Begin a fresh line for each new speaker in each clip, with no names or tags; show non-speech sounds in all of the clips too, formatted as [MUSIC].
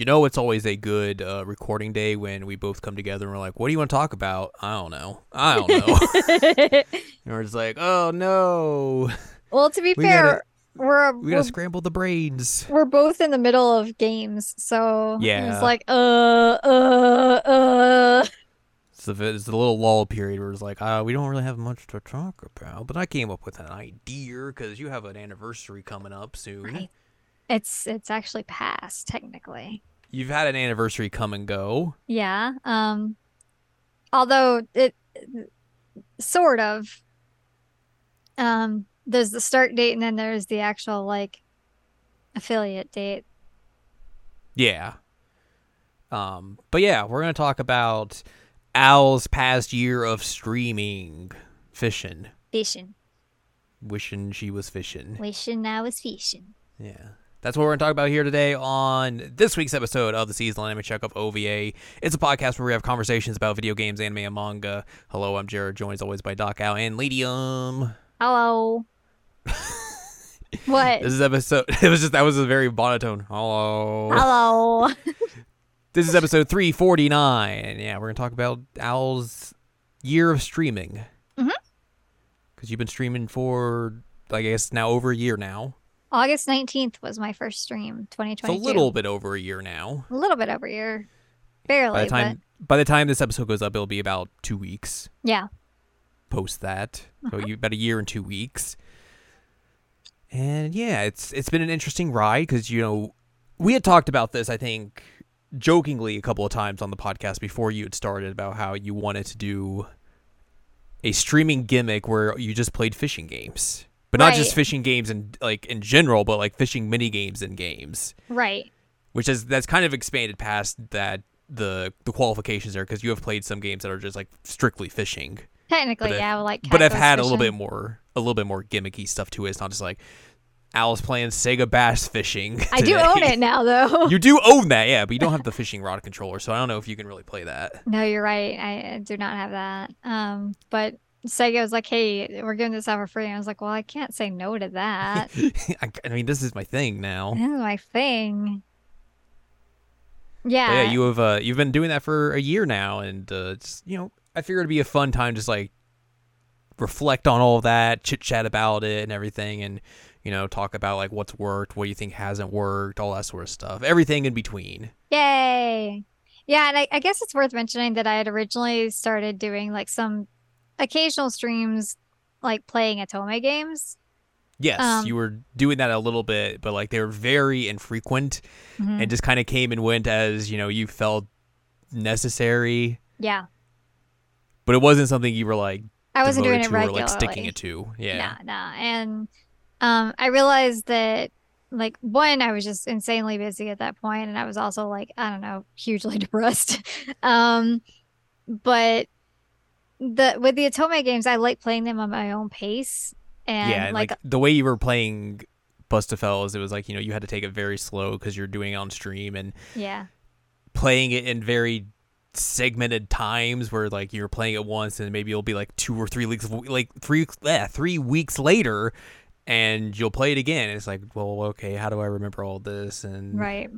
you know, it's always a good uh, recording day when we both come together and we're like, "What do you want to talk about?" I don't know. I don't know. [LAUGHS] [LAUGHS] and we're just like, "Oh no,
well, to be
We
fair,
gotta-
we're
we
we're,
gotta scramble the brains."
we're both in the middle of games, so
Yeah.
it's like uh uh uh.
It's the, it's the little lull period where it's like, uh, we don't really have much to talk about, but I came up with an idea because you have an anniversary coming up soon.
Right. It's it's actually past technically.
You've had an anniversary come and go.
Yeah. Um. Although it sort of. Um. There's the start date, and then there's the actual like affiliate date.
Yeah. Um, but yeah, we're gonna talk about Al's past year of streaming, fishing,
Fishing,
wishing she was fishing.
wishing I was fishing.
Yeah. That's what we're going to talk about here today on this week's episode of the Seasonal Anime Checkup OVA. It's a podcast where we have conversations about video games, anime, and manga. Hello, I'm Jared, joined as always by Doc Al and Ladyem.
Hello. [LAUGHS] what?
This is episode. [LAUGHS] It was just that was a very monotone. Hello.
Hello. [LAUGHS]
This is episode 349. Yeah, we're going to talk about Al's year of streaming.
Mhm.
Because you've been streaming for, I guess, now over a year now.
August 19th was my first stream,
It's a little bit over a year now.
a little bit over a year. Barely,
By the time by the time this episode goes up, it'll be about two weeks
yeah.
post that. So
Uh-huh.
you about a year and two weeks. And yeah, it's it's been an interesting ride because you know we had talked about this I think jokingly a couple of times on the podcast before you had started about how you wanted to do a streaming gimmick where you just played fishing games. But not just fishing games and like in general, but like fishing mini games and games.
Right.
Which is that's kind of expanded past that the the qualifications there because you have played some games that are just like strictly fishing
Technically,
But
yeah, like
but I've had a little bit more a little bit more gimmicky stuff to it. It's not just like Al's playing Sega Bass fishing.
I do own it now, though. [LAUGHS]
You do own that, yeah, but you don't have the fishing rod controller, so I don't know if you can really play that.
No, you're right. I I do not have that. Um, but Sega was like, "Hey, we're giving this out for free." And I was like, "Well, I can't say no to that. [LAUGHS]
I, I mean, this is my thing now.
this is my thing."
But
Yeah.
yeah, you have uh, you've been doing that for a year now, and uh, it's you know I figured it'd be a fun time just like reflect on all of that, chit chat about it, and everything, and you know talk about like what's worked, what you think hasn't worked, all that sort of stuff, everything in between.
Yay. Yeah, and I, I guess it's worth mentioning that I had originally started doing like some occasional streams, like playing Otome games.
Yes,
Um,
you were doing that a little bit, but like they were very infrequent
Mhm.
and just kind of came and went as you know you felt necessary.
Yeah,
But it wasn't something you were like
I wasn't doing it regularly.
or like sticking it to. Yeah.
Nah, nah. And um, I realized that, like, one, I was just insanely busy at that point, and I was also like, I don't know, hugely [LAUGHS] depressed. um, but the with the Otome games, I like playing them on my own pace, and
yeah, and
like,
like, the way you were playing Bustafellows, it was like you know you had to take it very slow because you're doing it on stream and
yeah,
playing it in very segmented times where like you're playing it once and maybe it'll be like two or three weeks like three yeah, three weeks later and you'll play it again. And it's like well okay how do i remember all this and
right.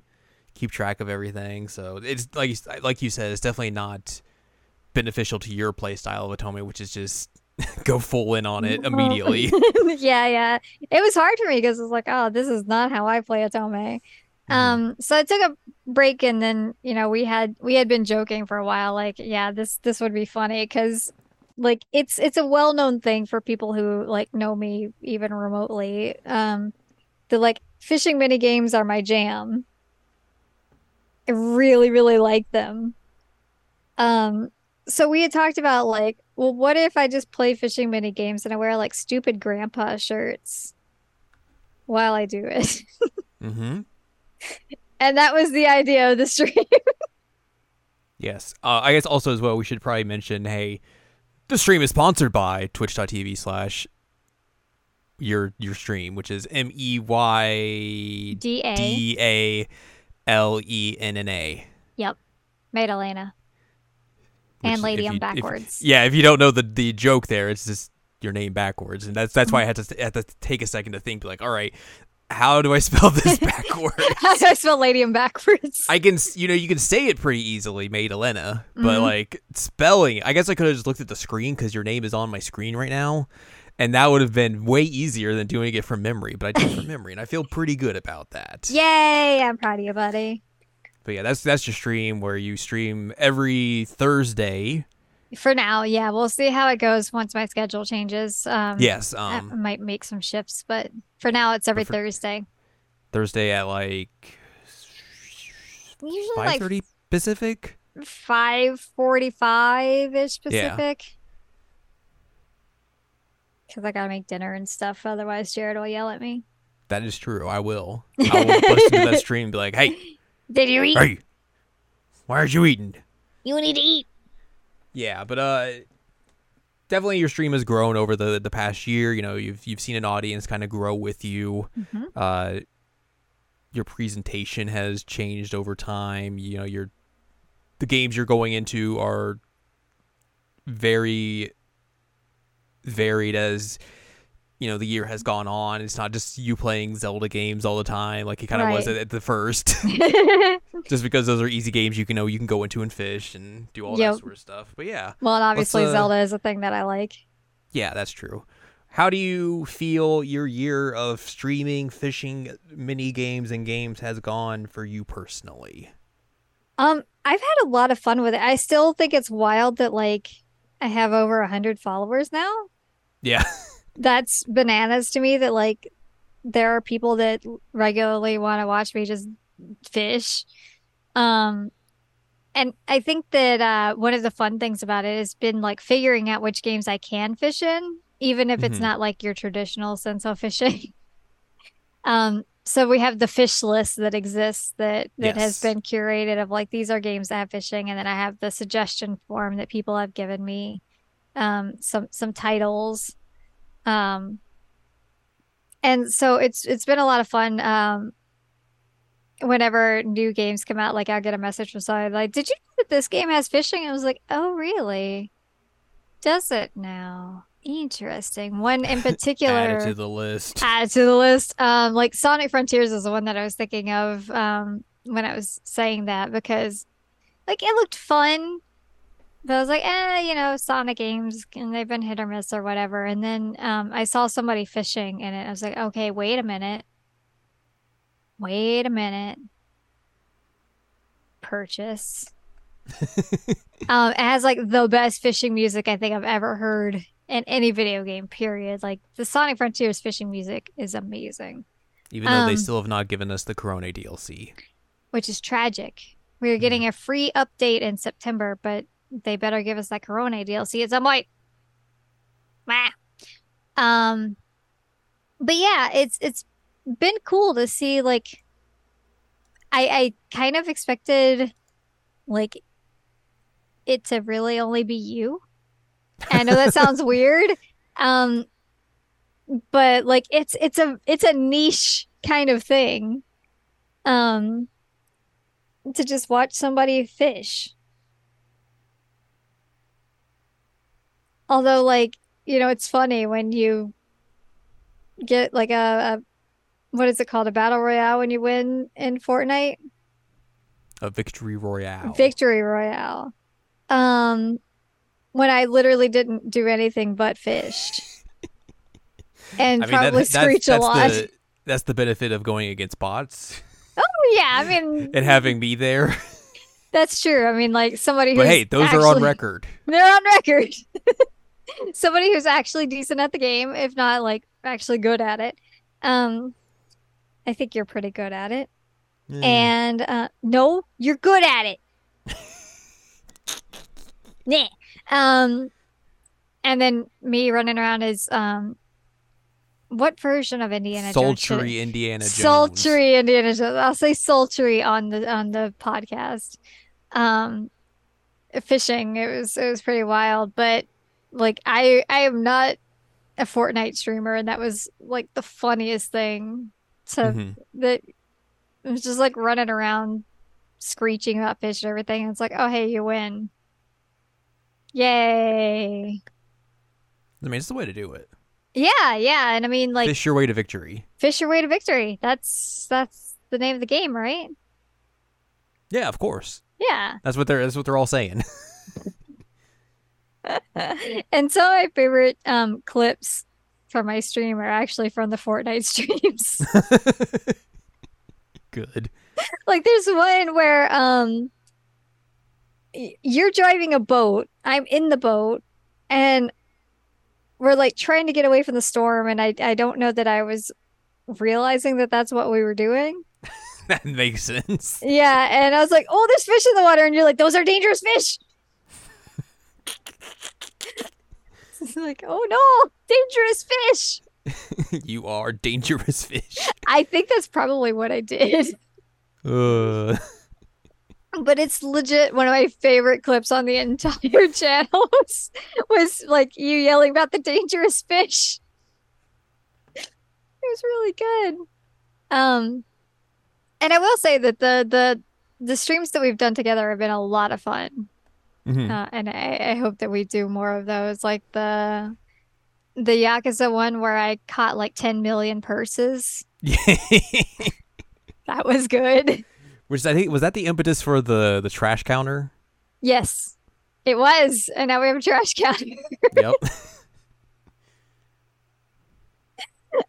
keep track of everything? So it's like like you said it's definitely not beneficial to your play style of Otome which is just [LAUGHS] go full in on it [LAUGHS] immediately [LAUGHS]
yeah, yeah. It was hard for me because it was like, oh, this is not how I play Otome.
Mhm.
Um, so I took a break and then, you know, we had we had been joking for a while, like, yeah, this this would be funny because like it's it's a well-known thing for people who like know me even remotely. Um, the like fishing mini games are my jam. I really, really like them. Um, so we had talked about like, well, what if I just play fishing mini games and I wear like stupid grandpa shirts while I do it? [LAUGHS]
mm-hmm
And that was the idea of the stream. [LAUGHS]
Yes. Uh, I guess also as well, we should probably mention, hey, the stream is sponsored by twitch.tv slash your your stream, which is M E Y
D A
L E N N A.
Yep. Made Meydalenna.
Which
And Lady on
you- if-
backwards.
yeah, if you don't know the the joke there, it's just your name backwards, and that's that's why I had to had to take a second to think, like, all right, how do I spell this [LAUGHS] backwards?
How do I spell Ladyem backwards?
I can, you know, you can say it pretty easily, Meydalenna, but
Mhm.
like spelling, I guess I could have just looked at the screen because your name is on my screen right now, and that would have been way easier than doing it from memory. But I did it from [LAUGHS] memory, and I feel pretty good about that.
Yay! I'm proud of you, buddy.
But yeah, that's that's your stream where you stream every Thursday.
For now, yeah, we'll see how it goes once my schedule changes. Um,
Yes,
I
um,
might make some shifts, but for now, it's every Thursday.
Thursday at like
Usually
five
like
thirty Pacific.
five forty-five ish Pacific. Because I gotta make dinner and stuff. Otherwise, Jared will yell at me.
That is true. I will. I will bust into that [LAUGHS] stream and be like, "Hey,
Did you eat?
hey, why aren't you eating?"
You need to eat.
Yeah, but uh definitely your stream has grown over the the past year. You know, you've you've seen an audience kind of grow with you.
Mhm.
Uh your presentation has changed over time. You know, your the games you're going into are very varied as you know the year has gone on. It's not just you playing Zelda games all the time like it kind of was at, at the first. [LAUGHS] [LAUGHS] just because those are easy games you can know you can go into and fish and do all
Yep.
that sort of stuff. But yeah,
well, and obviously,
uh,
Zelda is a thing that I like.
yeah, that's true. How do you feel your year of streaming, fishing, mini games, and games has gone for you personally?
Um, I've had a lot of fun with it. I still think it's wild that like I have over a hundred followers now.
Yeah, [LAUGHS]
That's bananas to me that like there are people that regularly want to watch me just fish. Um, and I think that uh one of the fun things about it has been like figuring out which games I can fish in, even if it's
Mhm.
not like your traditional sense of fishing. [LAUGHS] Um, so we have the fish list that exists that that has been curated of like these are games I have fishing, and then I have the suggestion form that people have given me, um, some some titles, um, and so it's it's been a lot of fun. Um, whenever new games come out, like I'll get a message from somebody like, "Did you know that this game has fishing?" I was like, "Oh, really? Does it now?" Interesting. One in particular [LAUGHS]
add it to the list. [LAUGHS]
add to the list. Um, like Sonic Frontiers is the one that I was thinking of um when I was saying that because like it looked fun, but I was like, eh, you know, Sonic games and they've been hit or miss or whatever. And then um I saw somebody fishing in it. I was like, okay, wait a minute. Wait a minute. Purchase. [LAUGHS] Um, it has like the best fishing music I think I've ever heard in any video game, period. Like the Sonic Frontiers fishing music is amazing,
Even though they
um,
still have not given us the Corona DLC.
which is tragic. We're getting a free update in September, but they better give us that Corona DLC at some point. Meh. Um, but yeah, it's it's been cool to see like I I kind of expected like it to really only be you. I know that sounds [LAUGHS] weird. Um but like it's it's a it's a niche kind of thing. Um to just watch somebody fish. Although like, you know, it's funny when you get like a, a what is it called? A battle royale when you win in Fortnite?
A victory royale.
Victory Royale. Um, when I literally didn't do anything but fish. [LAUGHS] And
I mean, that-
probably
that's,
screech a lot.
the that's the benefit of going against bots Oh
Yeah, I mean, [LAUGHS]
and having me there.
that's true. I mean, like somebody
But hey, those are on record.
They're on record. [LAUGHS] somebody who's actually decent at the game, if not like actually good at it. Um, I think you're pretty good at it.
Mm.
And uh, no, you're good at it. [LAUGHS] nah. Um, and then me running around is um, what version of Indiana Jones?
sultry Indiana Jones.
Sultry Indiana Jones. I'll say sultry on the on the podcast. Um, fishing. It was it was pretty wild, but like I I am not a Fortnite streamer, and that was like the funniest thing to
Mhm.
that it was just like running around screeching about fish and everything. And it's like, oh hey, you win. Yay.
I mean, it's the way to do it.
Yeah, yeah, and I mean like
Fish your way to victory.
fish your way to victory. That's that's the name of the game, right?
Yeah, of course.
Yeah.
That's what they're that's what they're all saying. [LAUGHS] [LAUGHS]
and some of my favorite um clips from my stream are actually from the Fortnite [LAUGHS] streams. [LAUGHS]
Good.
like there's one where um you're driving a boat, I'm in the boat, and we're like trying to get away from the storm and I I don't know that I was realizing that that's what we were doing.
that makes sense.
Yeah, and I was like, "Oh, there's fish in the water." And you're like, "Those are dangerous fish." It's like, "Oh no, dangerous fish." [LAUGHS]
you are dangerous fish.
I think that's probably what I did.
Uh,
But it's legit one of my favorite clips on the entire [LAUGHS] channel was, was like you yelling about the dangerous fish. It was really good. Um and I will say that the the the streams that we've done together have been a lot of fun.
Mhm.
Uh, and I, I hope that we do more of those. Like the the Yakuza one where I caught like 10 million purses. [LAUGHS] That was good.
Which I think was that the impetus for the the trash counter.
Yes, it was. And now we have a trash can.
Yep. [LAUGHS]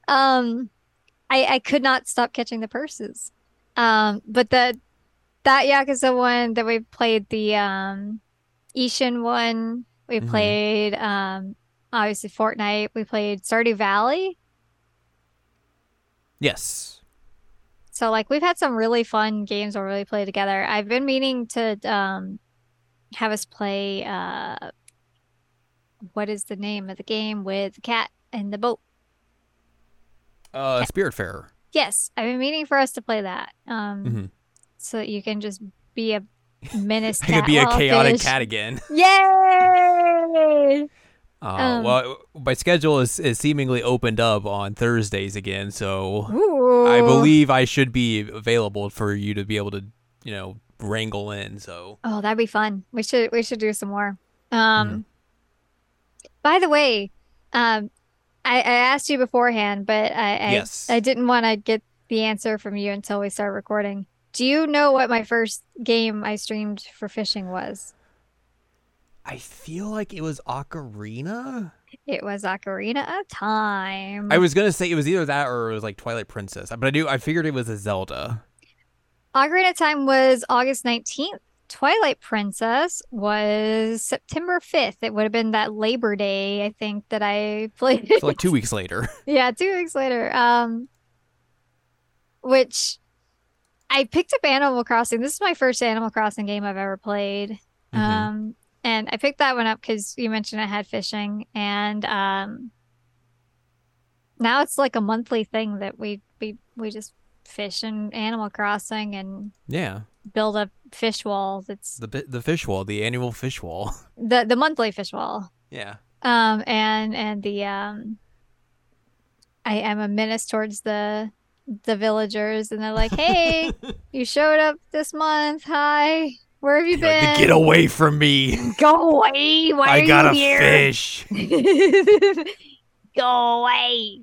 um, I I could not stop catching the purses. Um, but the that Yakuza one that we played the um Ishin one, we
Mhm.
played um obviously Fortnite, we played Stardew Valley.
yes.
So like we've had some really fun games where we play together. I've been meaning to um have us play uh what is the name of the game with the cat and the boat?
Uh, Spiritfarer.
Yes, I've been meaning for us to play that. Um
Mhm.
so that you can just be a menace
I could be a chaotic
fish.
cat again. [LAUGHS]
Yay!
Uh,
Um,
well, my schedule is, is seemingly opened up on Thursdays again, so
Ooh.
I believe I should be available for you to be able to, you know, wrangle in. So
Oh, that'd be fun. We should we should do some more. Um by the way, um I, I asked you beforehand, but I I,
Yes.
I didn't want to get the answer from you until we start recording. Do you know what my first game I streamed for fishing was?
I feel like it was Ocarina.
It was Ocarina of Time.
I was gonna say it was either that or it was like Twilight Princess, but I do. I figured it was a Zelda.
Ocarina of Time was August 19th. Twilight Princess was September 5th. It would have been that Labor Day, I think, that I [LAUGHS] played.
So like two weeks later.
Yeah, two weeks later. Um, which I picked up Animal Crossing. This is my first Animal Crossing game I've ever played.
Mhm.
Um, and I picked that one up because you mentioned I had fishing, and um, now it's like a monthly thing that we we we just fish in Animal Crossing and
yeah,
build a fish wall. That's
the the fish wall, the annual fish wall. [LAUGHS]
the the monthly fish wall.
yeah.
Um, and and the um, I am a menace towards the the villagers, and they're like, "Hey, [LAUGHS] you showed up this month. Hi, where have you
You're like,
been?
Get away from me! [LAUGHS]
Go away! Why
I
are
got
you
a
here?
fish. [LAUGHS]
Go away!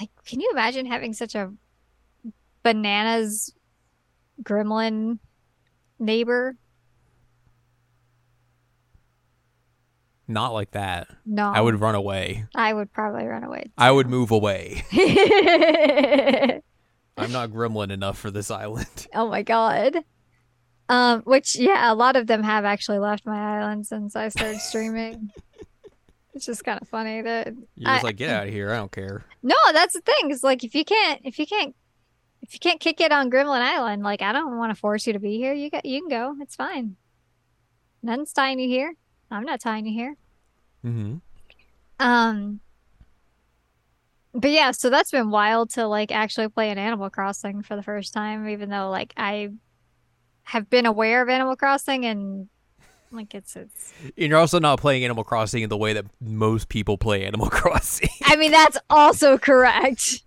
Like, can you imagine having such a bananas gremlin neighbor?
Not like that.
No,
I would run away.
I would probably run away.
I would move away. [LAUGHS] I'm not gremlin enough for this island. [LAUGHS]
Oh my god. Um, which yeah, a lot of them have actually left my island since I started streaming. [LAUGHS] it's just kind of funny that
You're just
I-
like, get out of here. I don't care.
no, that's the thing. It's like if you can't, if you can't, if you can't kick it on Gremlin Island, like I don't want to force you to be here. You got, you can go. It's fine. Nothing's tying you here. I'm not tying you here.
hmm
Um, but yeah, so that's been wild to like actually play an Animal Crossing for the first time, even though like I have been aware of Animal Crossing and like it's it's.
And you're also not playing Animal Crossing in the way that most people play Animal [LAUGHS] Crossing.
I mean, that's also correct.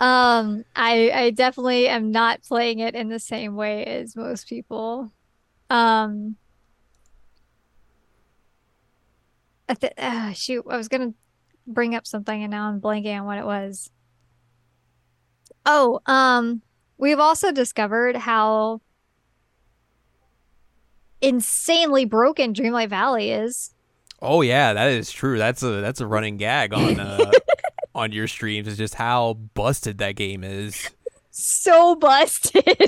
Um, I I definitely am not playing it in the same way as most people. Um, I th- uh, shoot, I was gonna bring up something and now I'm blanking on what it was. Oh, um, we've also discovered how insanely broken Dreamlight Valley is.
Oh yeah, that is true. That's a that's a running gag on uh, [LAUGHS] on your streams. Is just how busted that game is.
So busted. [LAUGHS]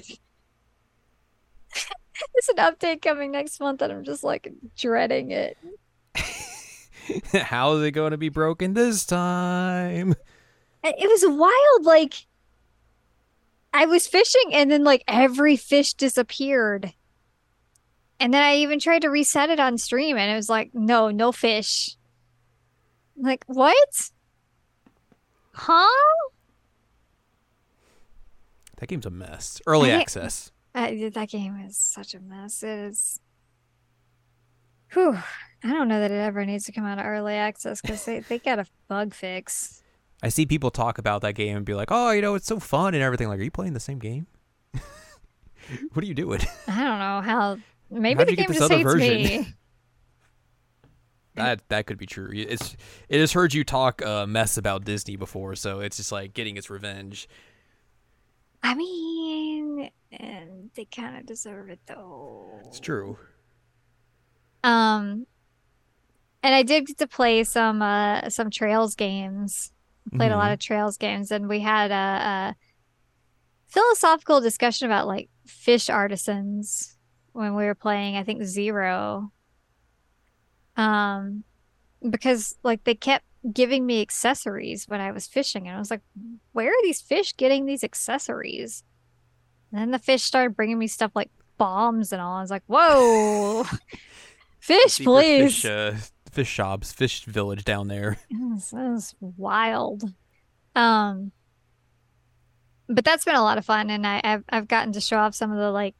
There's an update coming next month, and I'm just like dreading it. [LAUGHS] [LAUGHS]
how is it going to be broken this time?
It was wild. Like I was fishing, and then like every fish disappeared. And then I even tried to reset it on stream and it was like, no, no fish. I'm like, what? Huh?
That game's a mess. Early
I-
access.
Uh, that game is such a mess. It is. Whew. I don't know that it ever needs to come out of early access because they, they got a bug fix.
I see people talk about that game and be like, "Oh, you know, it's so fun and everything." Like, are you playing the same game? [LAUGHS] what are you doing?
I don't know how. Maybe
How'd
the game just hates
version?
me. [LAUGHS]
That that could be true. It's it has heard you talk uh, mess about Disney before, so it's just like getting its revenge.
I mean, and they kind of deserve it though.
It's true.
Um, and I did get to play some uh some Trails games. Played a lot of Trails games, and we had a, a philosophical discussion about like fish artisans when we were playing. I think Zero. Um, because like they kept giving me accessories when I was fishing, and I was like, "Where are these fish getting these accessories?" And then the fish started bringing me stuff like bombs and all. I was like, "Whoa, [LAUGHS] fish, please!"
Fish, uh, fish shops, fish village down there. [LAUGHS]
This is wild. Um, but that's been a lot of fun, and I, I've I've gotten to show off some of the like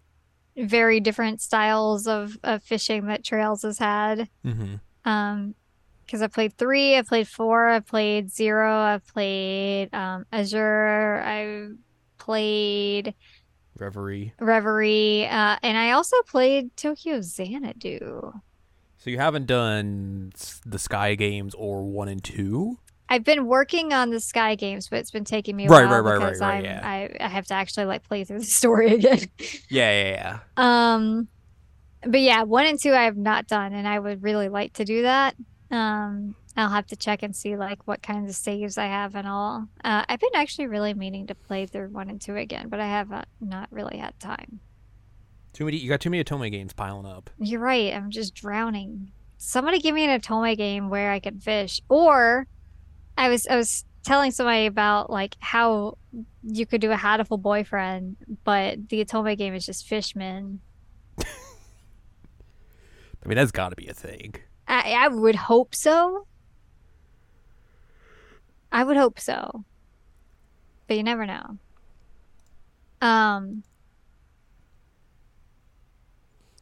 very different styles of of fishing that Trails has had.
Mm-hmm.
Um, because I played three, I played four, I played zero, I played um Azure, I played
Reverie.
Reverie, uh, and I also played Tokyo Xanadu.
So you haven't done the Sky games or one and two?
I've been working on the Sky games, but it's been taking me a
Right,
while
right, right, right,
because
right,
I'm,
yeah.
I, I have to actually like play through the [LAUGHS] story again.
Yeah, yeah, yeah.
um, but yeah, one and two I have not done, and I would really like to do that. Um, I'll have to check and see like what kinds of saves I have and all. Uh, I've been actually really meaning to play through one and two again, but I have uh, not really had time.
Too many. You got too many Otome games piling up.
You're right. I'm just drowning. Somebody give me an Otome game where I can fish. Or I was I was telling somebody about like how you could do a Hatoful Boyfriend, but the Otome game is just Fishman. [LAUGHS]
I mean, that's got to be a thing.
I I would hope so. I would hope so. But you never know. Um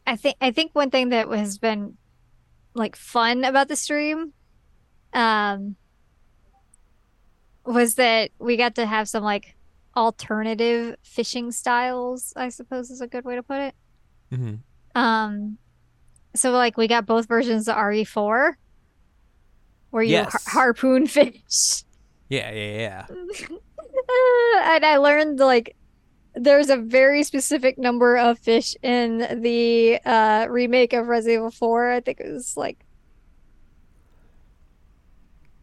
I think I think one thing that has been like fun about the stream um was that we got to have some like alternative fishing styles, I suppose is a good way to put it.
Mm-hmm.
Um, so like we got both versions of RE4, where you har- harpoon fish,
Yeah, yeah, yeah. [LAUGHS]
And I learned like there's a very specific number of fish in the uh remake of Resident Evil 4. I think it was like [SIGHS]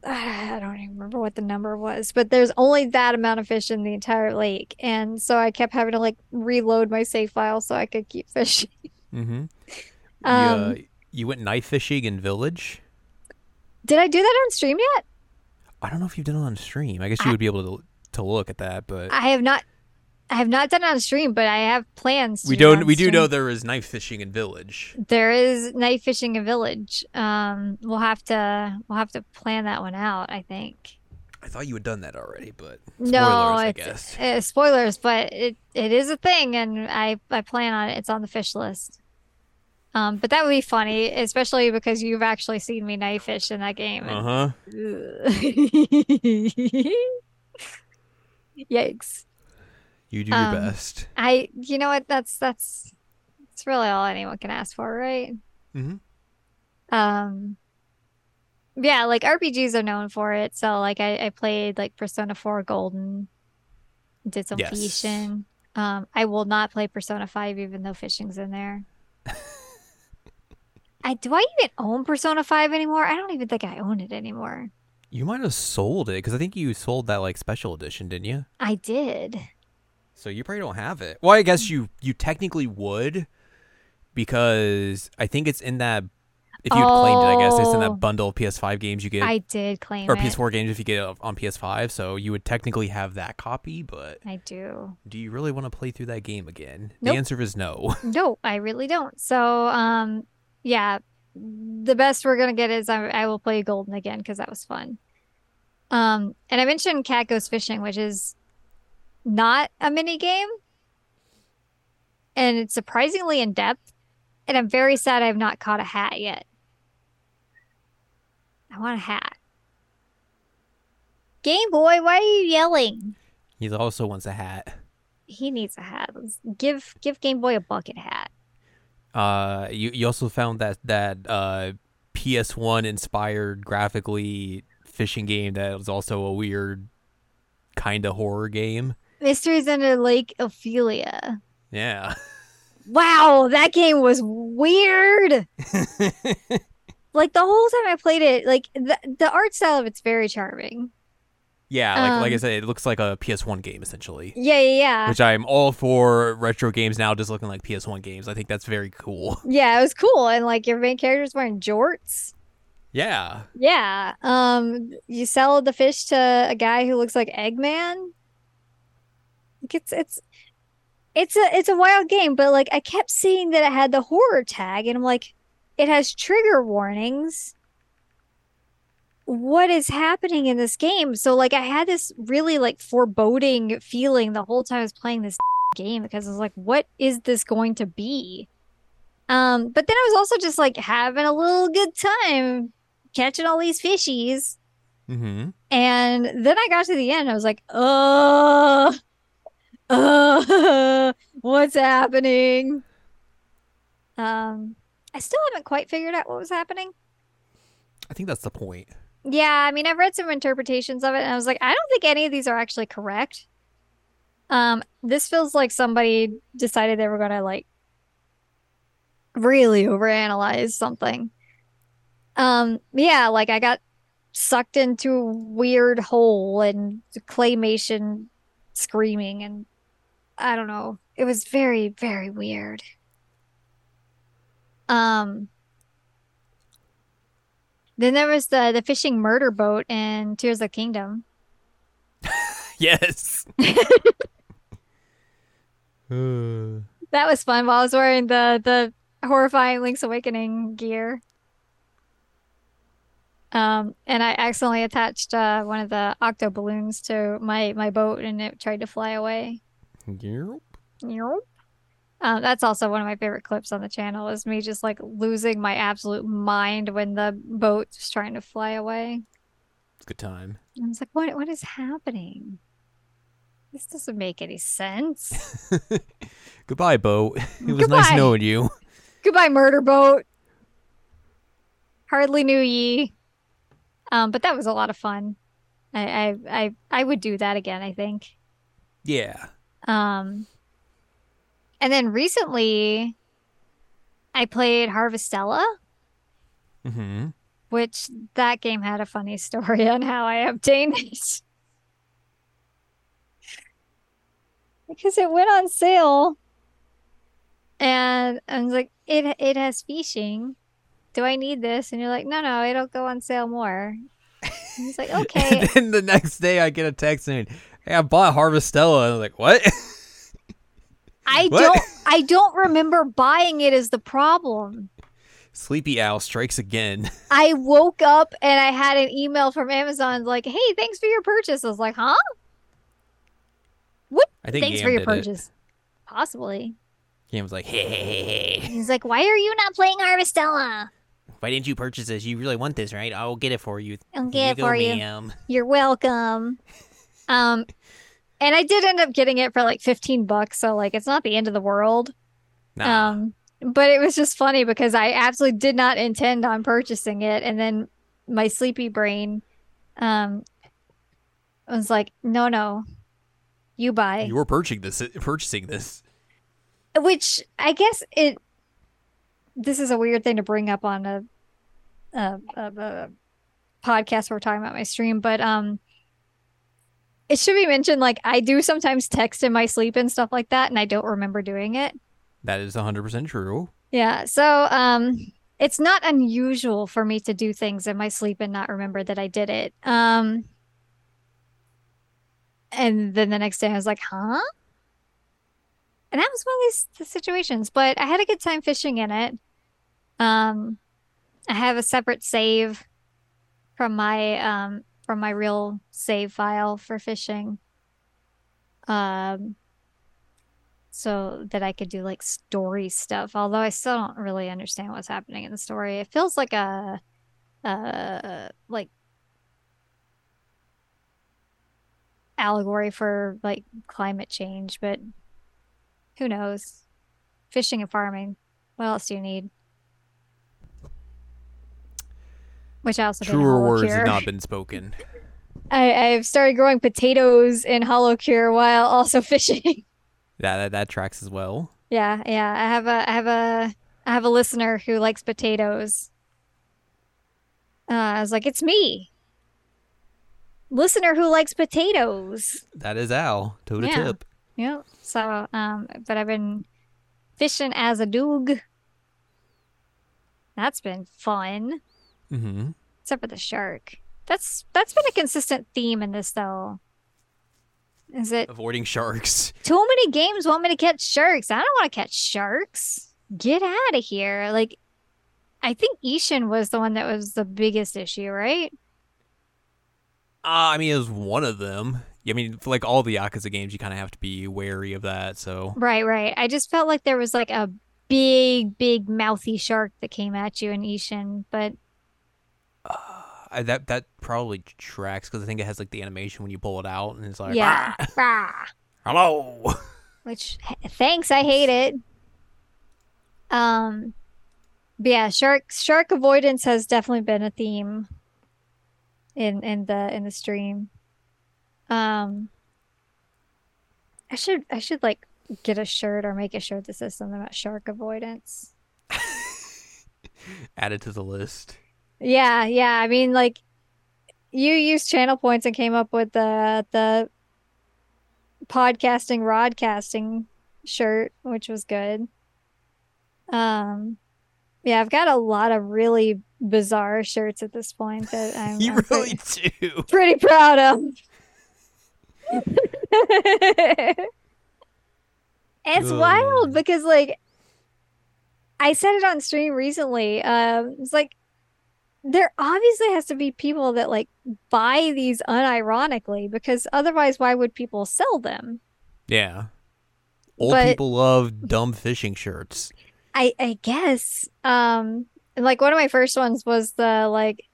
I don't even remember what the number was, but there's only that amount of fish in the entire lake, and so I kept having to like reload my save file so I could keep fishing.
Mm-hmm. [LAUGHS]
Um,
you, uh, you went knife fishing in Village.
Did I do that on stream yet?
I don't know if you've done it on stream. I guess you
I-
would be able to to look at that, but
I have not. I have not done it on stream, but I have plans. To
we
do
don't.
on
We do know there is knife fishing in Village.
there is knife fishing in village. Um, we'll have to we'll have to plan that one out. I think.
I thought you had done that already, but spoilers,
no,
I guess.
uh, spoilers, but it it is a thing, and I I plan on it. It's on the fish list. Um, but that would be funny, especially because you've actually seen me knife fish in that game.
Uh huh. [LAUGHS]
Yikes.
You do your
Um,
best.
I, you know what? That's that's that's really all anyone can ask for, right?
Mm-hmm.
Um, Yeah, like RPGs are known for it. So like I, I played like Persona 4 Golden, did some
Yes.
fishing. Um, I will not play Persona 5 even though fishing's in there. [LAUGHS] I do I even own Persona 5 anymore? I don't even think I own it anymore.
You might have sold it because I think you sold that like special edition, didn't you?
I did.
So you probably don't have it. Well, I guess you you technically would because I think it's in that. If you had claimed it, I guess it's in
Oh.
that bundle of PS5 games you get,
I did claim
or
it.
PS4 games if you get it on PS5. So you would technically have that copy, but
I do.
do you really want to play through that game again?
Nope.
The answer is no. [LAUGHS]
No, I really don't. So, um, yeah, the best we're gonna get is I, I will play Golden again because that was fun. Um, and I mentioned Cat Goes Fishing, which is not a mini game, and it's surprisingly in depth. And I'm very sad I have not caught a hat yet. I want a hat. Game Boy, why are you yelling?
he also wants a hat.
He needs a hat. Let's give give Game Boy a bucket hat.
Uh, you you also found that that uh PS1 inspired graphically fishing game that was also a weird kind of horror game.
Mysteries Under Lake Ophelia.
Yeah.
Wow, that game was weird. [LAUGHS] Like the whole time I played it, like the the art style of it's very charming.
yeah, like like I
Um,
said, it looks like a PS1 game essentially.
Yeah, yeah, yeah.
Which I'm all for retro games now just looking like PS1 games. I think that's very cool. [LAUGHS]
Yeah, it was cool. And like your main character's wearing jorts.
Yeah.
Yeah. Um, you sell the fish to a guy who looks like Eggman. Like it's it's it's a it's a wild game, but like I kept seeing that it had the horror tag, and I'm like, it has trigger warnings. What is happening in this game? So like I had this really like foreboding feeling the whole time I was playing this [LAUGHS] game because I was like, what is this going to be? Um, but then I was also just like having a little good time catching all these fishies.
Mm-hmm.
And then I got to the end. I was like, uh, uh, [LAUGHS] what's happening? Um, I still haven't quite figured out what was happening.
I think that's the point.
Yeah, I mean, I've read some interpretations of it, and I was like, I don't think any of these are actually correct. Um, this feels like somebody decided they were gonna like really overanalyze something. Um, yeah, like I got sucked into a weird hole and claymation screaming, and I don't know. It was very, very weird. Um, then there was the the fishing murder boat in Tears of the Kingdom. [LAUGHS]
Yes. Uh, [SIGHS]
That was fun while I was wearing the the horrifying Link's Awakening gear. Um, and I accidentally attached uh, one of the octo balloons to my my boat, and it tried to fly away.
Yep.
Nope. Um, that's also one of my favorite clips on the channel is me just like losing my absolute mind when the boat's trying to fly away.
It's a good time.
I was like, what what is happening? This doesn't make any sense. [LAUGHS]
Goodbye, boat. [LAUGHS] It was nice knowing you. [LAUGHS]
Goodbye, murder boat. Hardly knew ye. Um, but that was a lot of fun. I I I, I would do that again, I think.
Yeah.
Um, and then recently I played Harvestella,
Mm-hmm.
which that game had a funny story [LAUGHS] on how I obtained it. Because it went on sale and I was like, it it has fishing. Do I need this? And you're like, no, no, it'll go on sale more. And He's like, [LAUGHS] okay.
And then the next day I get a text saying, Hey, I bought Harvestella. And I'm like, What? [LAUGHS]
I
What?
don't I don't remember buying it as the problem.
Sleepy Owl strikes again. [LAUGHS]
I woke up and I had an email from Amazon like, "Hey, thanks for your purchase." I was like, "Huh?
I think
Thanks
Yam
for your purchase." Possibly.
It. Yam was like, hey, hey, hey, hey.
He's like, "Why are you not playing Harvestella?"
Why didn't you purchase this? You really want this, right? I'll get it for you.
I'll get it
go,
for you.
ma'am.
You're welcome. [LAUGHS] Um, and I did end up getting it for like 15 bucks, so like it's not the end of the world.
Nah.
Um, but it was just funny because I absolutely did not intend on purchasing it, and then my sleepy brain um was like, no, no, you buy.
You were purchasing this. Purchasing this.
Which I guess it. This is a weird thing to bring up on a, a, a, a podcast where we're talking about my stream, but um, it should be mentioned like I do sometimes text in my sleep and stuff like that, and I don't remember doing it.
That is 100% true.
Yeah. So, um, it's not unusual for me to do things in my sleep and not remember that I did it. Um, and then the next day I was like, huh? And that was one of these the situations, but I had a good time fishing in it. Um, I have a separate save from my um from my real save file for fishing. Um, so that I could do like story stuff. Although I still don't really understand what's happening in the story. It feels like a, uh, like allegory for like climate change, but who knows? Fishing and farming. What else do you need? Which I also
truer words have not been spoken. [LAUGHS]
I, I've started growing potatoes in HoloCure while also [LAUGHS] fishing.
Yeah, that, that tracks as well.
Yeah, yeah. I have a I have a I have a listener who likes potatoes. Uh, I was like, it's me. Listener who likes potatoes.
That is Al. Toe to
yeah.
tip.
Yeah. So, um, but I've been fishing as a doog. That's been fun.
Mm-hmm.
Except for the shark. That's that's been a consistent theme in this though. Is it
avoiding sharks?
Too many games want me to catch sharks. I don't want to catch sharks. Get out of here. Like I think Ishin was the one that was the biggest issue, right?
Uh, I mean, it was one of them. I mean, for like all the Yakuza games, you kind of have to be wary of that. So
right, right. I just felt like there was like a big, big mouthy shark that came at you in Ishin, but
uh, that that probably tracks because I think it has like the animation when you pull it out, and it's like
yeah, [LAUGHS]
hello.
Which thanks, I hate it. Um, but yeah, shark shark avoidance has definitely been a theme in in the in the stream. Um, I should I should like get a shirt or make a shirt that says something about shark avoidance. [LAUGHS]
Add it to the list.
Yeah, yeah. I mean, like you used channel points and came up with the the podcasting rodcasting shirt, which was good. Um, yeah, I've got a lot of really bizarre shirts at this point that [LAUGHS] I'm.
you
I'm
really
pretty,
do.
Pretty proud of. [LAUGHS] it's
Oh,
wild because like I said it on stream recently. Um, it's like there obviously has to be people that like buy these unironically because otherwise, why would people sell them?
Yeah. Old
But-
people love dumb fishing shirts.
I I guess. Um, like one of my first ones was the like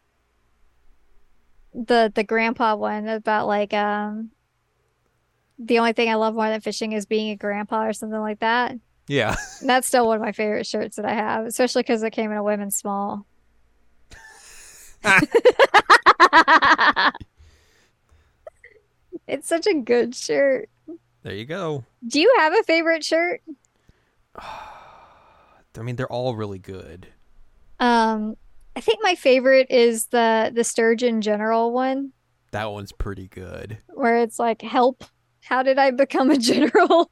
the the grandpa one about like um the only thing I love more than fishing is being a grandpa or something like that.
Yeah.
That's still one of my favorite shirts that I have, especially because it came in a women's small. [LAUGHS] it's such a good shirt.
There you go.
Do you have a favorite shirt? [SIGHS]
I mean, they're all really good.
Um, I think my favorite is the the Sturgeon General one,
That one's pretty good.
where it's like, "Help! How did I become a general?"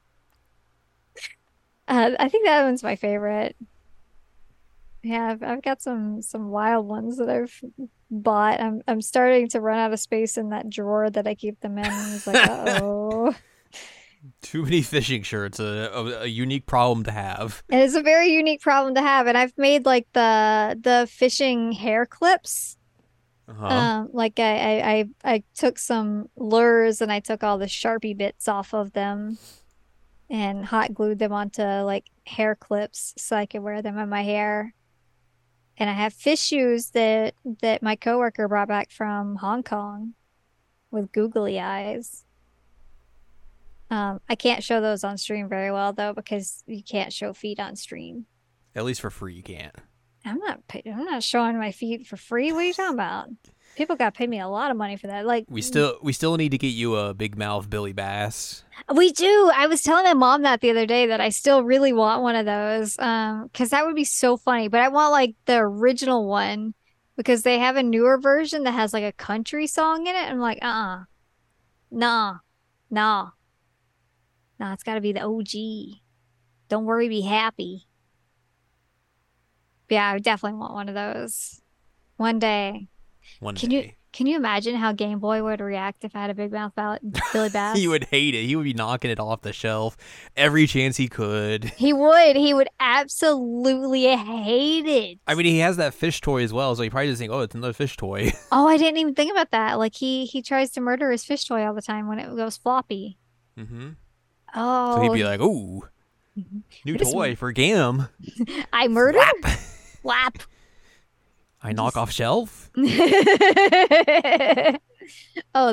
[LAUGHS] uh, I think that one's my favorite. Yeah, I've, I've got some some wild ones that I've bought. I'm I'm starting to run out of space in that drawer that I keep them in. It's like, oh, [LAUGHS]
Too many fishing shirts, a, a, a unique problem to have.
and it's a very unique problem to have. And I've made like the the fishing hair clips.
Uh-huh.
Um, like I, I, I, I took some lures and I took all the Sharpie bits off of them and hot glued them onto like hair clips so I could wear them in my hair. And I have fish shoes that that my coworker brought back from Hong Kong with googly eyes. Um, I can't show those on stream very well though because you can't show feet on stream.
At least for free, you can't.
I'm not I'm not showing my feet for free. What are you talking about? People got to pay me a lot of money for that. Like
We still we still need to get you a big mouth Billy Bass.
We do. I was telling my mom that the other day that I still really want one of those. Um, because that would be so funny. But I want like the original one because they have a newer version that has like a country song in it. I'm like, uh-uh. Nah. Nah. Nah, it's gotta be the OG. Don't worry, be happy. Yeah, I definitely want one of those. One day.
One
Can
day.
you can you imagine how Game Boy would react if I had a big mouth ballot Billy [LAUGHS] Bass?
he would hate it. He would be knocking it off the shelf every chance he could.
He would. He would absolutely hate it.
I mean, he has that fish toy as well, so he probably just think, "Oh, it's another fish toy." [LAUGHS]
oh, I didn't even think about that. Like he he tries to murder his fish toy all the time when it goes floppy.
mm-hmm.
Oh,
So he'd be like, "Ooh,
Mhm.
new toy for Gam." [LAUGHS]
I murder.
Whap.
Flap.
I knock off shelf. [LAUGHS]
oh,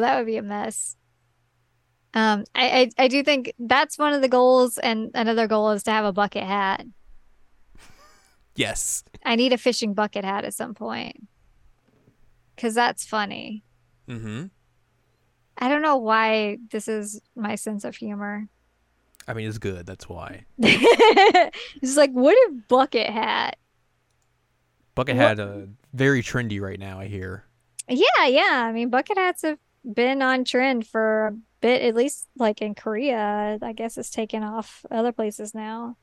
that would be a mess. Um, I, I I do think that's one of the goals, and another goal is to have a bucket hat. [LAUGHS]
Yes.
I need a fishing bucket hat at some point, cause that's funny.
Mm-hmm.
I don't know why this is my sense of humor.
I mean, it's good. That's why. [LAUGHS]
it's like, what if bucket hat?
Bucket
What-
hat uh, very trendy right now. I hear.
Yeah, yeah. I mean, bucket hats have been on trend for a bit, at least like in Korea. I guess it's taken off other places now.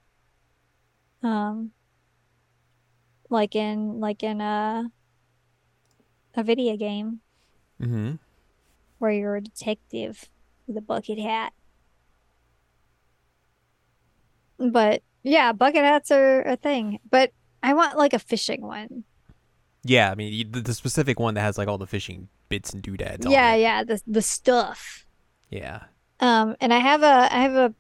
Um, like in like in a a video game
Mm-hmm.
where you're a detective with a bucket hat. But yeah, bucket hats are a thing. But I want like a fishing one.
Yeah, I mean, the, the specific one that has like all the fishing bits and doodads. on
Yeah,
it.
yeah, the the stuff.
yeah.
Um, and I have a I have a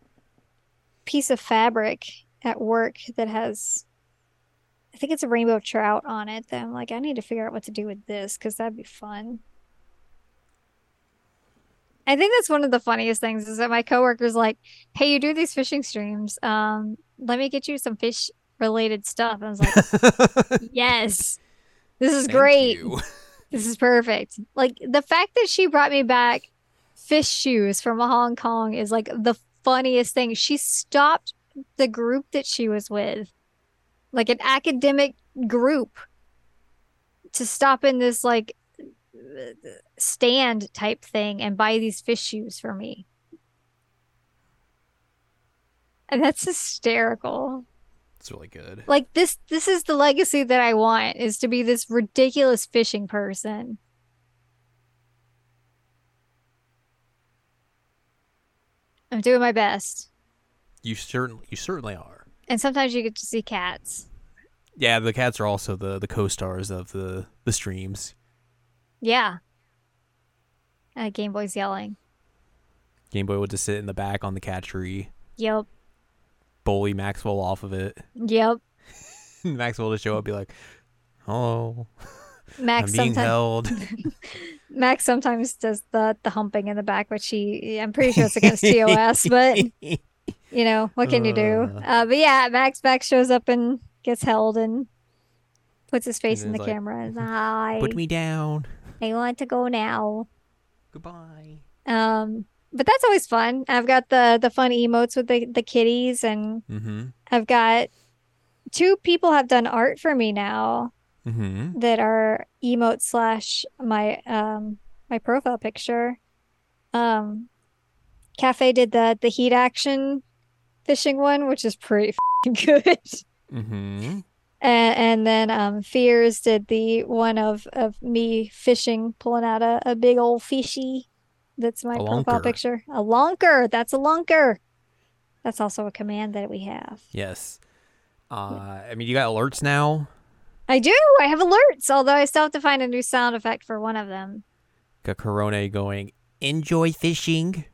piece of fabric at work that has I think it's a rainbow trout on it that I'm like, I need to figure out what to do with this because that'd be fun. I think that's one of the funniest things is that my coworker's like, Hey, you do these fishing streams. Um, let me get you some fish related stuff. I was like, [LAUGHS] Yes, this is
Thank
great.
you. [LAUGHS]
This is perfect. Like the fact that she brought me back fish shoes from Hong Kong is like the funniest thing. She stopped the group that she was with, like an academic group, to stop in this like stand type thing and buy these fish shoes for me. And that's hysterical.
It's really good.
Like this this is the legacy that I want is to be this ridiculous fishing person. I'm doing my best.
You certainly, you certainly are.
And sometimes you get to see cats.
Yeah, the cats are also the the co-stars of the the streams.
Yeah. Uh, Game Boy's yelling.
Game Boy would just sit in the back on the cat tree,
Yep.
Bully Maxwell off of it. [LAUGHS]
Yep.
Maxwell would show up, be like, "Oh, [LAUGHS]
Max
I'm being held." [LAUGHS]
Max sometimes does the the humping in the back, which he I'm pretty sure it's against TOS, but you know, what can you do?
Uh.
Uh, but yeah, Max Max shows up and gets held and puts his face in the
like,
camera. And, Hi,
Put me down.
I want to go now.
Goodbye.
Um, but that's always fun. I've got the the fun emotes with the the kitties, and
Mm-hmm.
I've got two people have done art for me now
Mm-hmm.
that are emote slash my um my profile picture. Um, Cafe did the the heat action fishing one, which is pretty [LAUGHS] good.
Mm-hmm.
And, and then um, Fears did the one of, of me fishing, pulling out a, a big old fishy. That's my
A
profile
lunker.
picture. A lunker. That's a lunker. That's also a command that we have.
Yes. Uh, I mean, you got alerts now.
I do. I have alerts, although I still have to find a new sound effect for one of them.
Got Corona going. Enjoy fishing.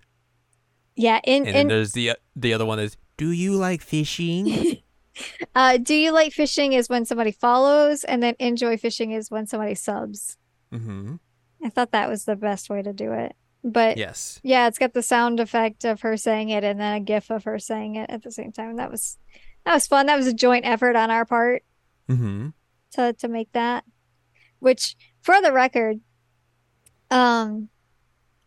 Yeah. In
And
in
there's the the other one is. Do you like fishing? [LAUGHS]
uh, do you like fishing is when somebody follows, and then enjoy fishing is when somebody subs.
mm-hmm.
I thought that was the best way to do it, but
Yes.
Yeah, it's got the sound effect of her saying it and then a gif of her saying it at the same time. That was that was fun. That was a joint effort on our part.
Mm-hmm.
to to make that. Which, for the record, um,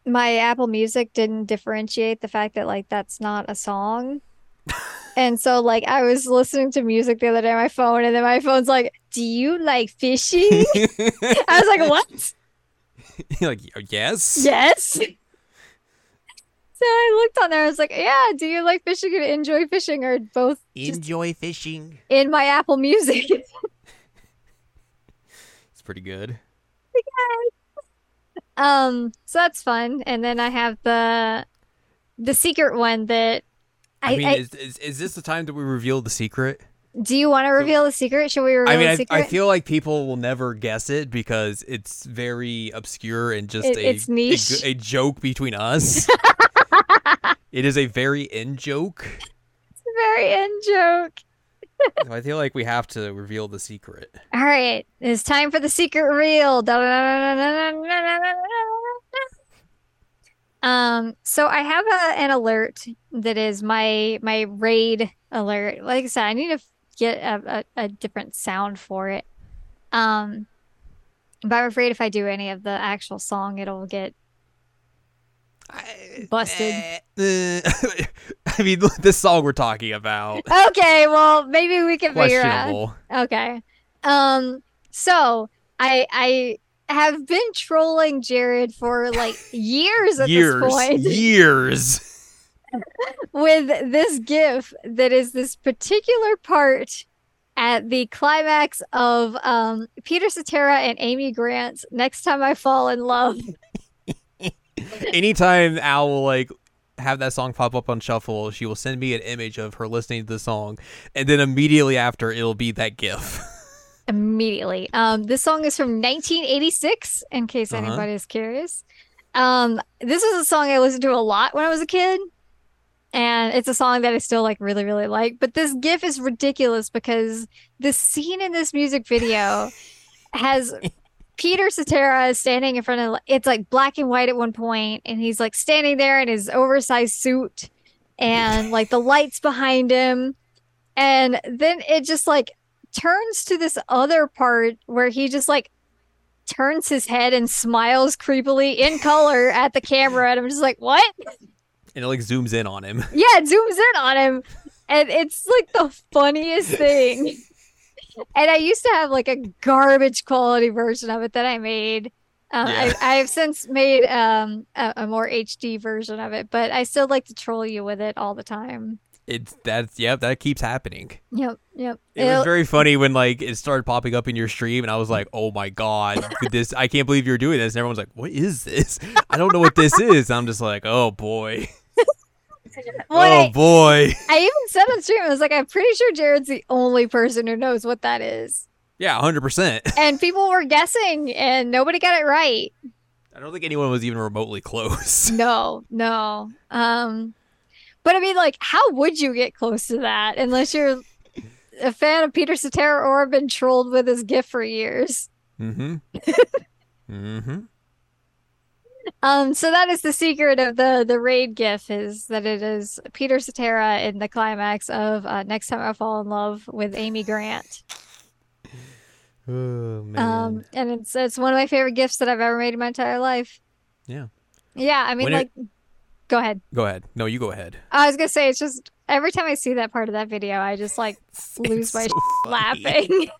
my Apple Music didn't differentiate the fact that like that's not a song. [LAUGHS] And so like I was listening to music the other day on my phone and then my phone's like, "Do you like fishing?" [LAUGHS] I was like, "What?"
You're [LAUGHS] like, yes.
Yes. So I looked on there. I was like, "Yeah, do you like fishing and enjoy fishing or both
Enjoy fishing.
in my Apple Music?" [LAUGHS]
It's pretty good.
um, so that's fun. And then I have the the secret one that
I,
I,
mean,
I-
is, is is this the time that we reveal the secret?
Do you want to reveal the secret? Should we reveal
I mean,
the
I,
secret?
I feel like people will never guess it because it's very obscure and just
It-
a,
it's niche.
a a joke between us. [LAUGHS] it is a very in joke.
It's a very in joke. [LAUGHS]
So I feel like we have to reveal the secret.
All right, it's time for the secret reveal. Um, so I have a, an alert that is my my raid alert. Like I said, I need to get a, a, a different sound for it. Um, but I'm afraid if I do any of the actual song, it'll get Busted.
eh, eh, [LAUGHS] I mean, this song we're talking about [LAUGHS]
okay. Well, maybe we can figure out. Okay. Um, so I I have been trolling Jared for like years at
Years,
this point
years.
With this gif that is this particular part at the climax of um Peter Cetera and Amy Grant's Next Time I Fall in Love. [LAUGHS]
Anytime Al will like have that song pop up on shuffle, she will send me an image of her listening to the song, and then immediately after it'll be that GIF. [LAUGHS]
immediately. Um, this song is from 1986, in case
Uh-huh.
anybody is curious. Um, this is a song I listened to a lot when I was a kid, and it's a song that I still like really, really like. But this GIF is ridiculous because the scene in this music video has Peter Cetera standing in front of it's like black and white at one point, and he's like standing there in his oversized suit, and like the lights behind him, and then it just like turns to this other part where he just like turns his head and smiles creepily in color at the camera, and I'm just like, what?
And it like zooms in on him. [LAUGHS]
Yeah, it zooms in on him, and it's like the funniest thing. And I used to have like a garbage quality version of it that I made. Um,
Yeah.
I, I have since made um, a, a more HD version of it, but I still like to troll you with it all the time.
It's that's yep, that keeps happening.
Yep, yep.
It was
It'll-
very funny when like it started popping up in your stream, and I was like, "Oh my god, this! I can't believe you're doing this." And everyone's like, "What is this? I don't know what this is." And I'm just like, "Oh boy, [LAUGHS] oh
I-
boy."
I even said on stream, I was like, I'm pretty sure Jared's the only person who knows what that is.
Yeah, hundred percent. [LAUGHS]
And people were guessing and nobody got it right.
I don't think anyone was even remotely close. [LAUGHS]
No, no. Um but I mean like how would you get close to that unless you're a fan of Peter Cetera or have been trolled with his gift for years?
mm-hmm. mm-hmm.
Um so that is the secret of the the raid gif is that it is Peter Cetera in the climax of uh, Next Time I Fall in Love with Amy Grant. [SIGHS]
Oh man.
Um, and it's it's one of my favorite gifts that I've ever made in my entire life.
Yeah.
Yeah, I mean,
When it-
like, go ahead.
go ahead. No, you go ahead.
I was gonna say it's just every time I see that part of that video, I just like [LAUGHS] Lose
It's
my
so
laughing. [LAUGHS]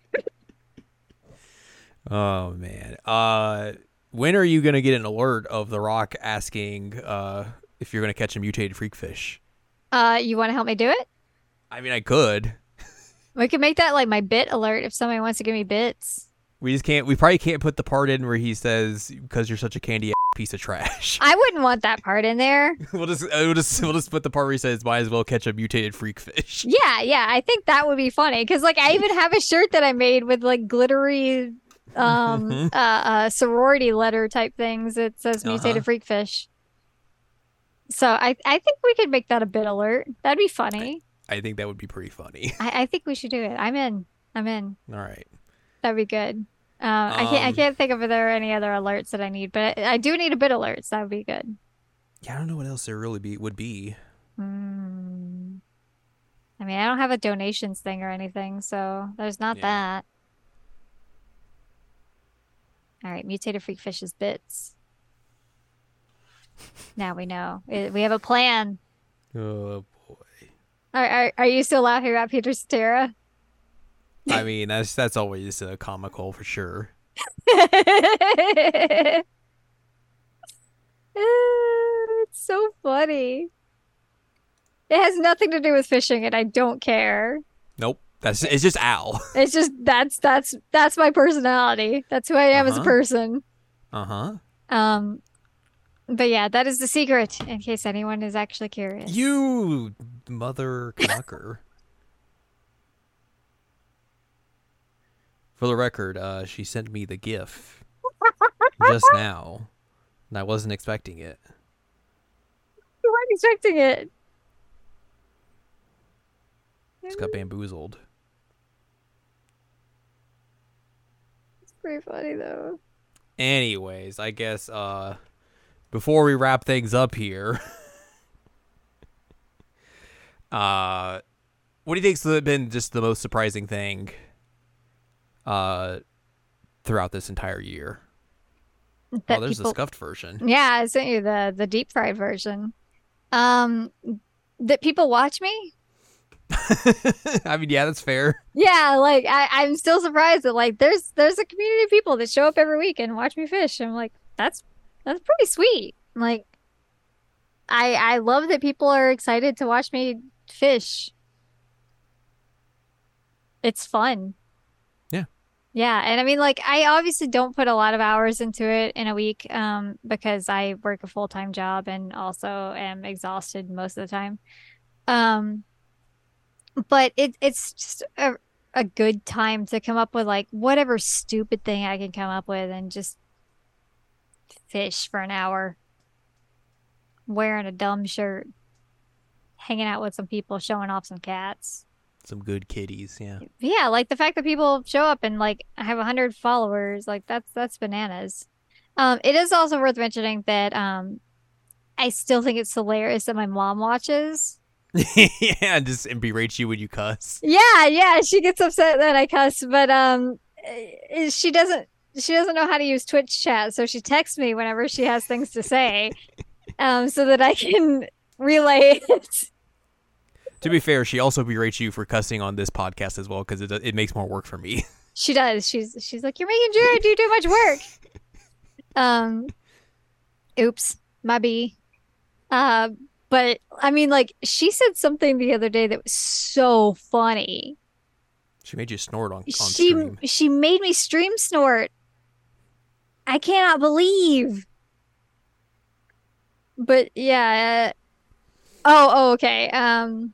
Oh man. Uh when are you gonna get an alert of The Rock asking uh if you're gonna catch a mutated freak fish?
uh, you want to help me do it?
I mean I could.
We could make that like my bit alert if somebody wants to give me bits.
We just can't we probably can't put the part in where he says because you're such a candy [LAUGHS] piece of trash.
I wouldn't want that part in there. [LAUGHS]
we'll just uh, we'll just we'll just put the part where he says might as well catch a mutated freak fish.
Yeah, yeah, I think that would be funny because like I even have a shirt that I made with like glittery um
Mhm.
uh, uh sorority letter type things. It says mutated
Uh-huh.
freak fish. So I I think we could make that a bit alert. That'd be funny.
I think that would be pretty funny.
I, I think we should do it. I'm in. I'm in.
All right.
That'd be good. Uh, I can't. I
Um,
can't think of if there are any other alerts that I need, but I, I do need a bit alerts. That would be good.
Yeah, I don't know what else there really be would be.
Hmm. I mean, I don't have a donations thing or anything, so there's not
Yeah.
that. All right, mutated freak fish's bits. Now we know. We have a plan.
Oh boy.
Are, are, are you still laughing about Peter Cetera?
I mean, that's that's always uh, comical for sure. [LAUGHS]
it's so funny. It has nothing to do with fishing, and I don't care.
Nope. That's it's just Al. [LAUGHS]
It's just that's that's that's my personality. That's who I am as a
Uh-huh.
person.
Uh huh.
Um, but yeah, that is the secret. In case anyone is actually curious.
You mother cocker. For the record, uh, she sent me the GIF just [LAUGHS] now, and I wasn't expecting it.
You weren't expecting it.
Just got bamboozled.
Pretty funny though.
Anyways, I guess uh, before we wrap things up here, [LAUGHS] uh, what do you think's been just the most surprising thing uh, throughout this entire year?
That
oh, there's
people,
the scuffed version.
Yeah, I sent you the the deep fried version. Um, that people watch me. [LAUGHS]
I mean, yeah, that's fair.
Yeah, like I, I'm still surprised that like there's there's a community of people that show up every week and watch me fish. I'm like, that's that's pretty sweet. Like I I love that people are excited to watch me fish. It's fun.
Yeah.
Yeah, and I mean like I obviously don't put a lot of hours into it in a week um because I work a full-time job and also am exhausted most of the time. Um but it it's just a a good time to come up with like whatever stupid thing I can come up with and just fish for an hour wearing a dumb shirt hanging out with some people showing off some cats
Some good kitties, yeah.
yeah like the fact that people show up and like I have a hundred followers like that's that's bananas um it is also worth mentioning that um I still think it's hilarious that my mom watches [LAUGHS]
yeah, and just and berate you when you cuss.
Yeah, yeah, she gets upset that I cuss, but um eh, she doesn't she doesn't know how to use Twitch chat, so she texts me whenever she has things to say. [LAUGHS] um so that I can relay it.
To be fair, she also berates you for cussing on this podcast as well because it it makes more work for me. [LAUGHS]
She does. She's she's like, You're making Jared do too much work. Um oops, my B. Uh but I mean like she said something the other day that was so funny.
She made you snort on, on
she
stream.
she made me stream snort. I cannot believe. But yeah. uh, oh, oh, okay. Um,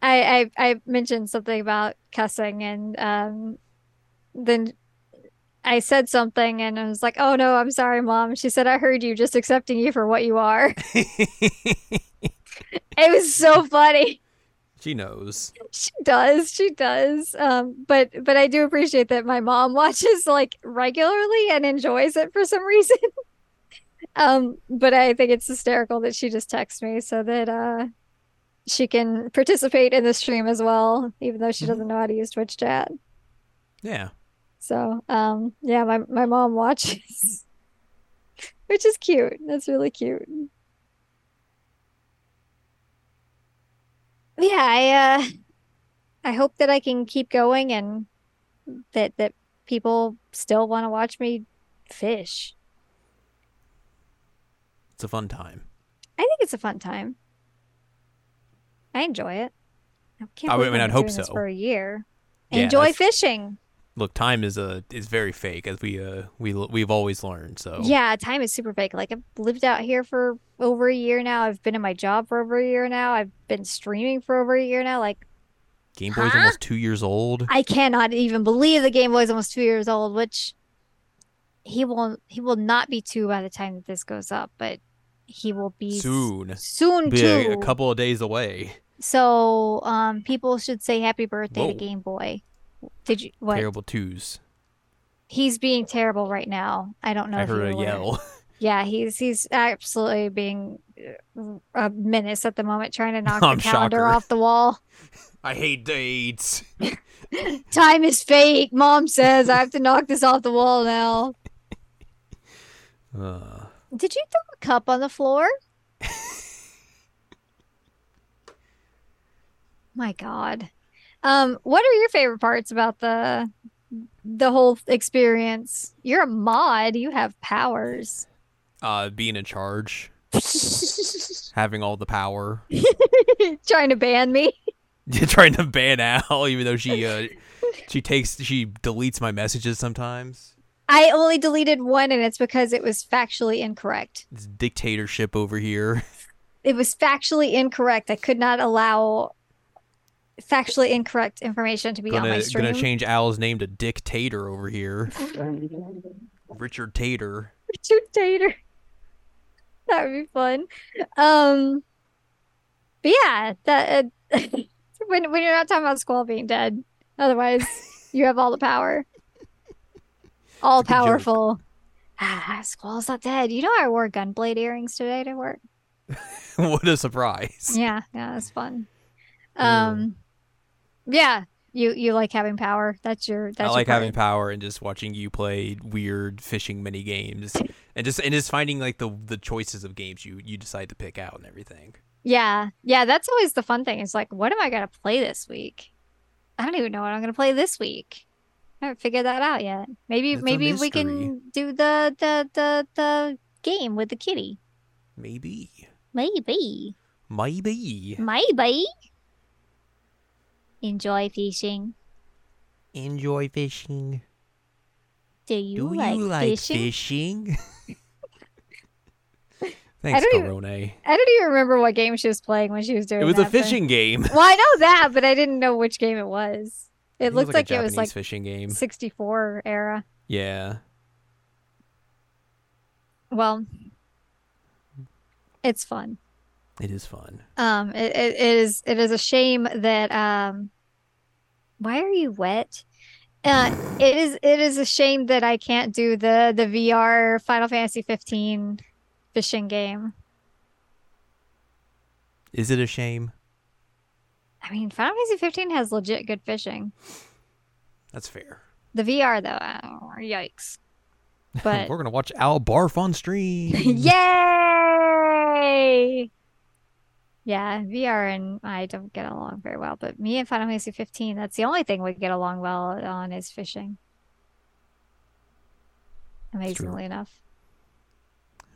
I I I mentioned something about cussing, and um, then I said something, and I was like, "Oh no, I'm sorry, mom." She said, "I heard you, just accepting you for what you are." [LAUGHS] It was so funny.
she knows.
She does, she does. Um, but but I do appreciate that my mom [LAUGHS] watches like regularly and enjoys it for some reason. [LAUGHS] Um, but I think it's hysterical that she just texts me so that uh she can participate in the stream as well, even though she
Mhm.
doesn't know how to use Twitch chat.
Yeah.
So um yeah, my my mom watches. [LAUGHS] Which is cute. That's really cute. Yeah, I uh I hope that I can keep going and that that people still want to watch me fish.
It's a fun time.
I think it's a fun time. I enjoy it. I can't
I mean,
I've
hope so.
for a year.
Yeah,
Enjoy
that's-
fishing.
Look, time is a is very fake as we uh we we've always learned. So
Yeah, time is super fake. Like I've lived out here for over a year now. I've been in my job for over a year now. I've been streaming for over a year now. Like
Game Boy's
Huh?
almost two years old.
I cannot even believe the Game Boy's almost two years old, which he will he will not be two by the time that this goes up, but he will be
Soon.
soon
Be a, a couple of days away.
So um people should say happy birthday
Whoa.
to Game Boy. Did you what?
Terrible twos.
He's being terrible right now. I don't know
I
if
heard a
aware.
yell. [LAUGHS]
Yeah, he's he's absolutely being uh, a menace at the moment, trying to [LAUGHS] knock
I'm
the calendar
shocker.
off the wall. [LAUGHS]
I hate dates.
Time is fake. Mom says I have to knock this off the wall now.
Uh,
Did you throw a cup on the floor? My God. Um, what are your favorite parts about the the whole experience? You're a mod. You have powers.
uh, being in charge, [LAUGHS] having all the power, [LAUGHS]
Trying to ban me. [LAUGHS]
trying to ban Al, even though she uh, she takes she deletes my messages sometimes.
I only deleted one, and it's because it was factually incorrect.
It's dictatorship over here.
It was factually incorrect. I could not allow factually incorrect information to be on my
gonna
stream.
gonna change Al's name to Dictator over here. [LAUGHS] Richard Tater.
Richard Tater. That would be fun. Um, but yeah, that uh, [LAUGHS] when when you're not talking about Squall being dead, otherwise [LAUGHS] you have all the power, all
It's a good joke.
powerful. Ah, Squall's not dead. You know I wore gunblade earrings today to work.
what a surprise.
Yeah, yeah, that's fun.
Yeah.
Um, yeah, you you like having power. That's your that's
I like having power and just watching you play weird fishing mini games and just and just finding like the the choices of games you you decide to pick out and everything.
Yeah, yeah, that's always the fun thing. It's like, what am I gonna play this week? I don't even know what I'm gonna play this week. I haven't figured that out yet. Maybe
It's
maybe we can do the the the the game with the kitty.
Maybe.
Maybe.
Maybe.
Maybe. Enjoy fishing.
Enjoy fishing.
Do you
Do
like,
you like
fishing?
fishing? [LAUGHS] Thanks,
don't even-
Corone.
I don't even remember what game she was playing when she was doing
It was a fishing game.
Well, I know that, but I didn't know which game it was.
I
It looked
was
like,
a
it was like
fishing game.
64 era.
Yeah.
Well, it's fun.
It is fun.
Um, it, it, is it is a shame that um, why are you wet? Uh, it is it is a shame that I can't do the the VR Final Fantasy 15 fishing game.
Is it a shame?
I mean, Final Fantasy 15 has legit good fishing.
That's fair.
The VR though, oh, yikes! [LAUGHS] But
We're gonna watch Al barf on stream. [LAUGHS]
Yay! Yeah, VR and I don't get along very well, but me and Final Fantasy 15, that's the only thing we get along well on is fishing. Amazingly enough.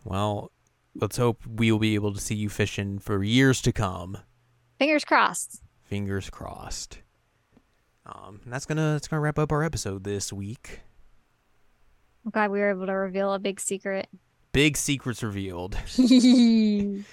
Well, let's hope we will be able to see you fishing for years to come.
Fingers crossed.
Fingers crossed. Um, and that's gonna that's gonna wrap up our episode this week.
I'm glad we were able to reveal a big secret.
Big secrets revealed. [LAUGHS] [LAUGHS]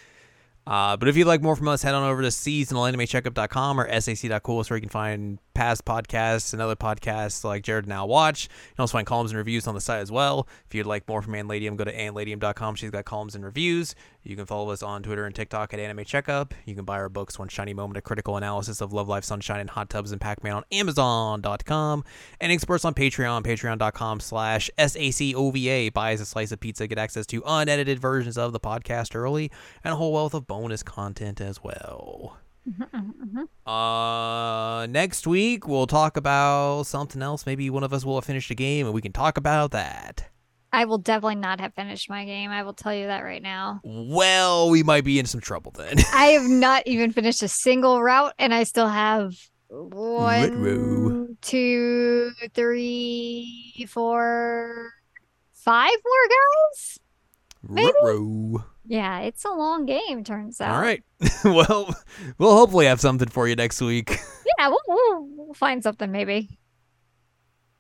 Uh, but if you'd like more from us, head on over to seasonalanimecheckup.com or sac.cool where you can find past podcasts and other podcasts like Jared and Watch. You can also find columns and reviews on the site as well. If you'd like more from Anne Ladyem, go to anneladyem.com. She's got columns and reviews. You can follow us on Twitter and TikTok at Anime Checkup. You can buy our books, One Shiny Moment, a critical analysis of Love Live, Sunshine, and Hot Tubs and Pac-Man on Amazon.com. And experts on Patreon, patreon.com slash SACOVA. Buy us a slice of pizza, get access to unedited versions of the podcast early, and a whole wealth of bonus content as well. Mm-hmm, mm-hmm, mm-hmm. Uh, next week we'll talk about something else. Maybe one of us will have finished a game, and we can talk about that.
I will definitely not have finished my game. I will tell you that right now.
Well, we might be in some trouble then. [LAUGHS]
I have not even finished a single route, and I still have one, two, three, four, five more guys. Maybe.
Ruh-roh.
Yeah, it's a long game, turns out.
All right. [LAUGHS] well, [LAUGHS] we'll hopefully have something for you next week. [LAUGHS]
Yeah, we'll, we'll, we'll find something maybe.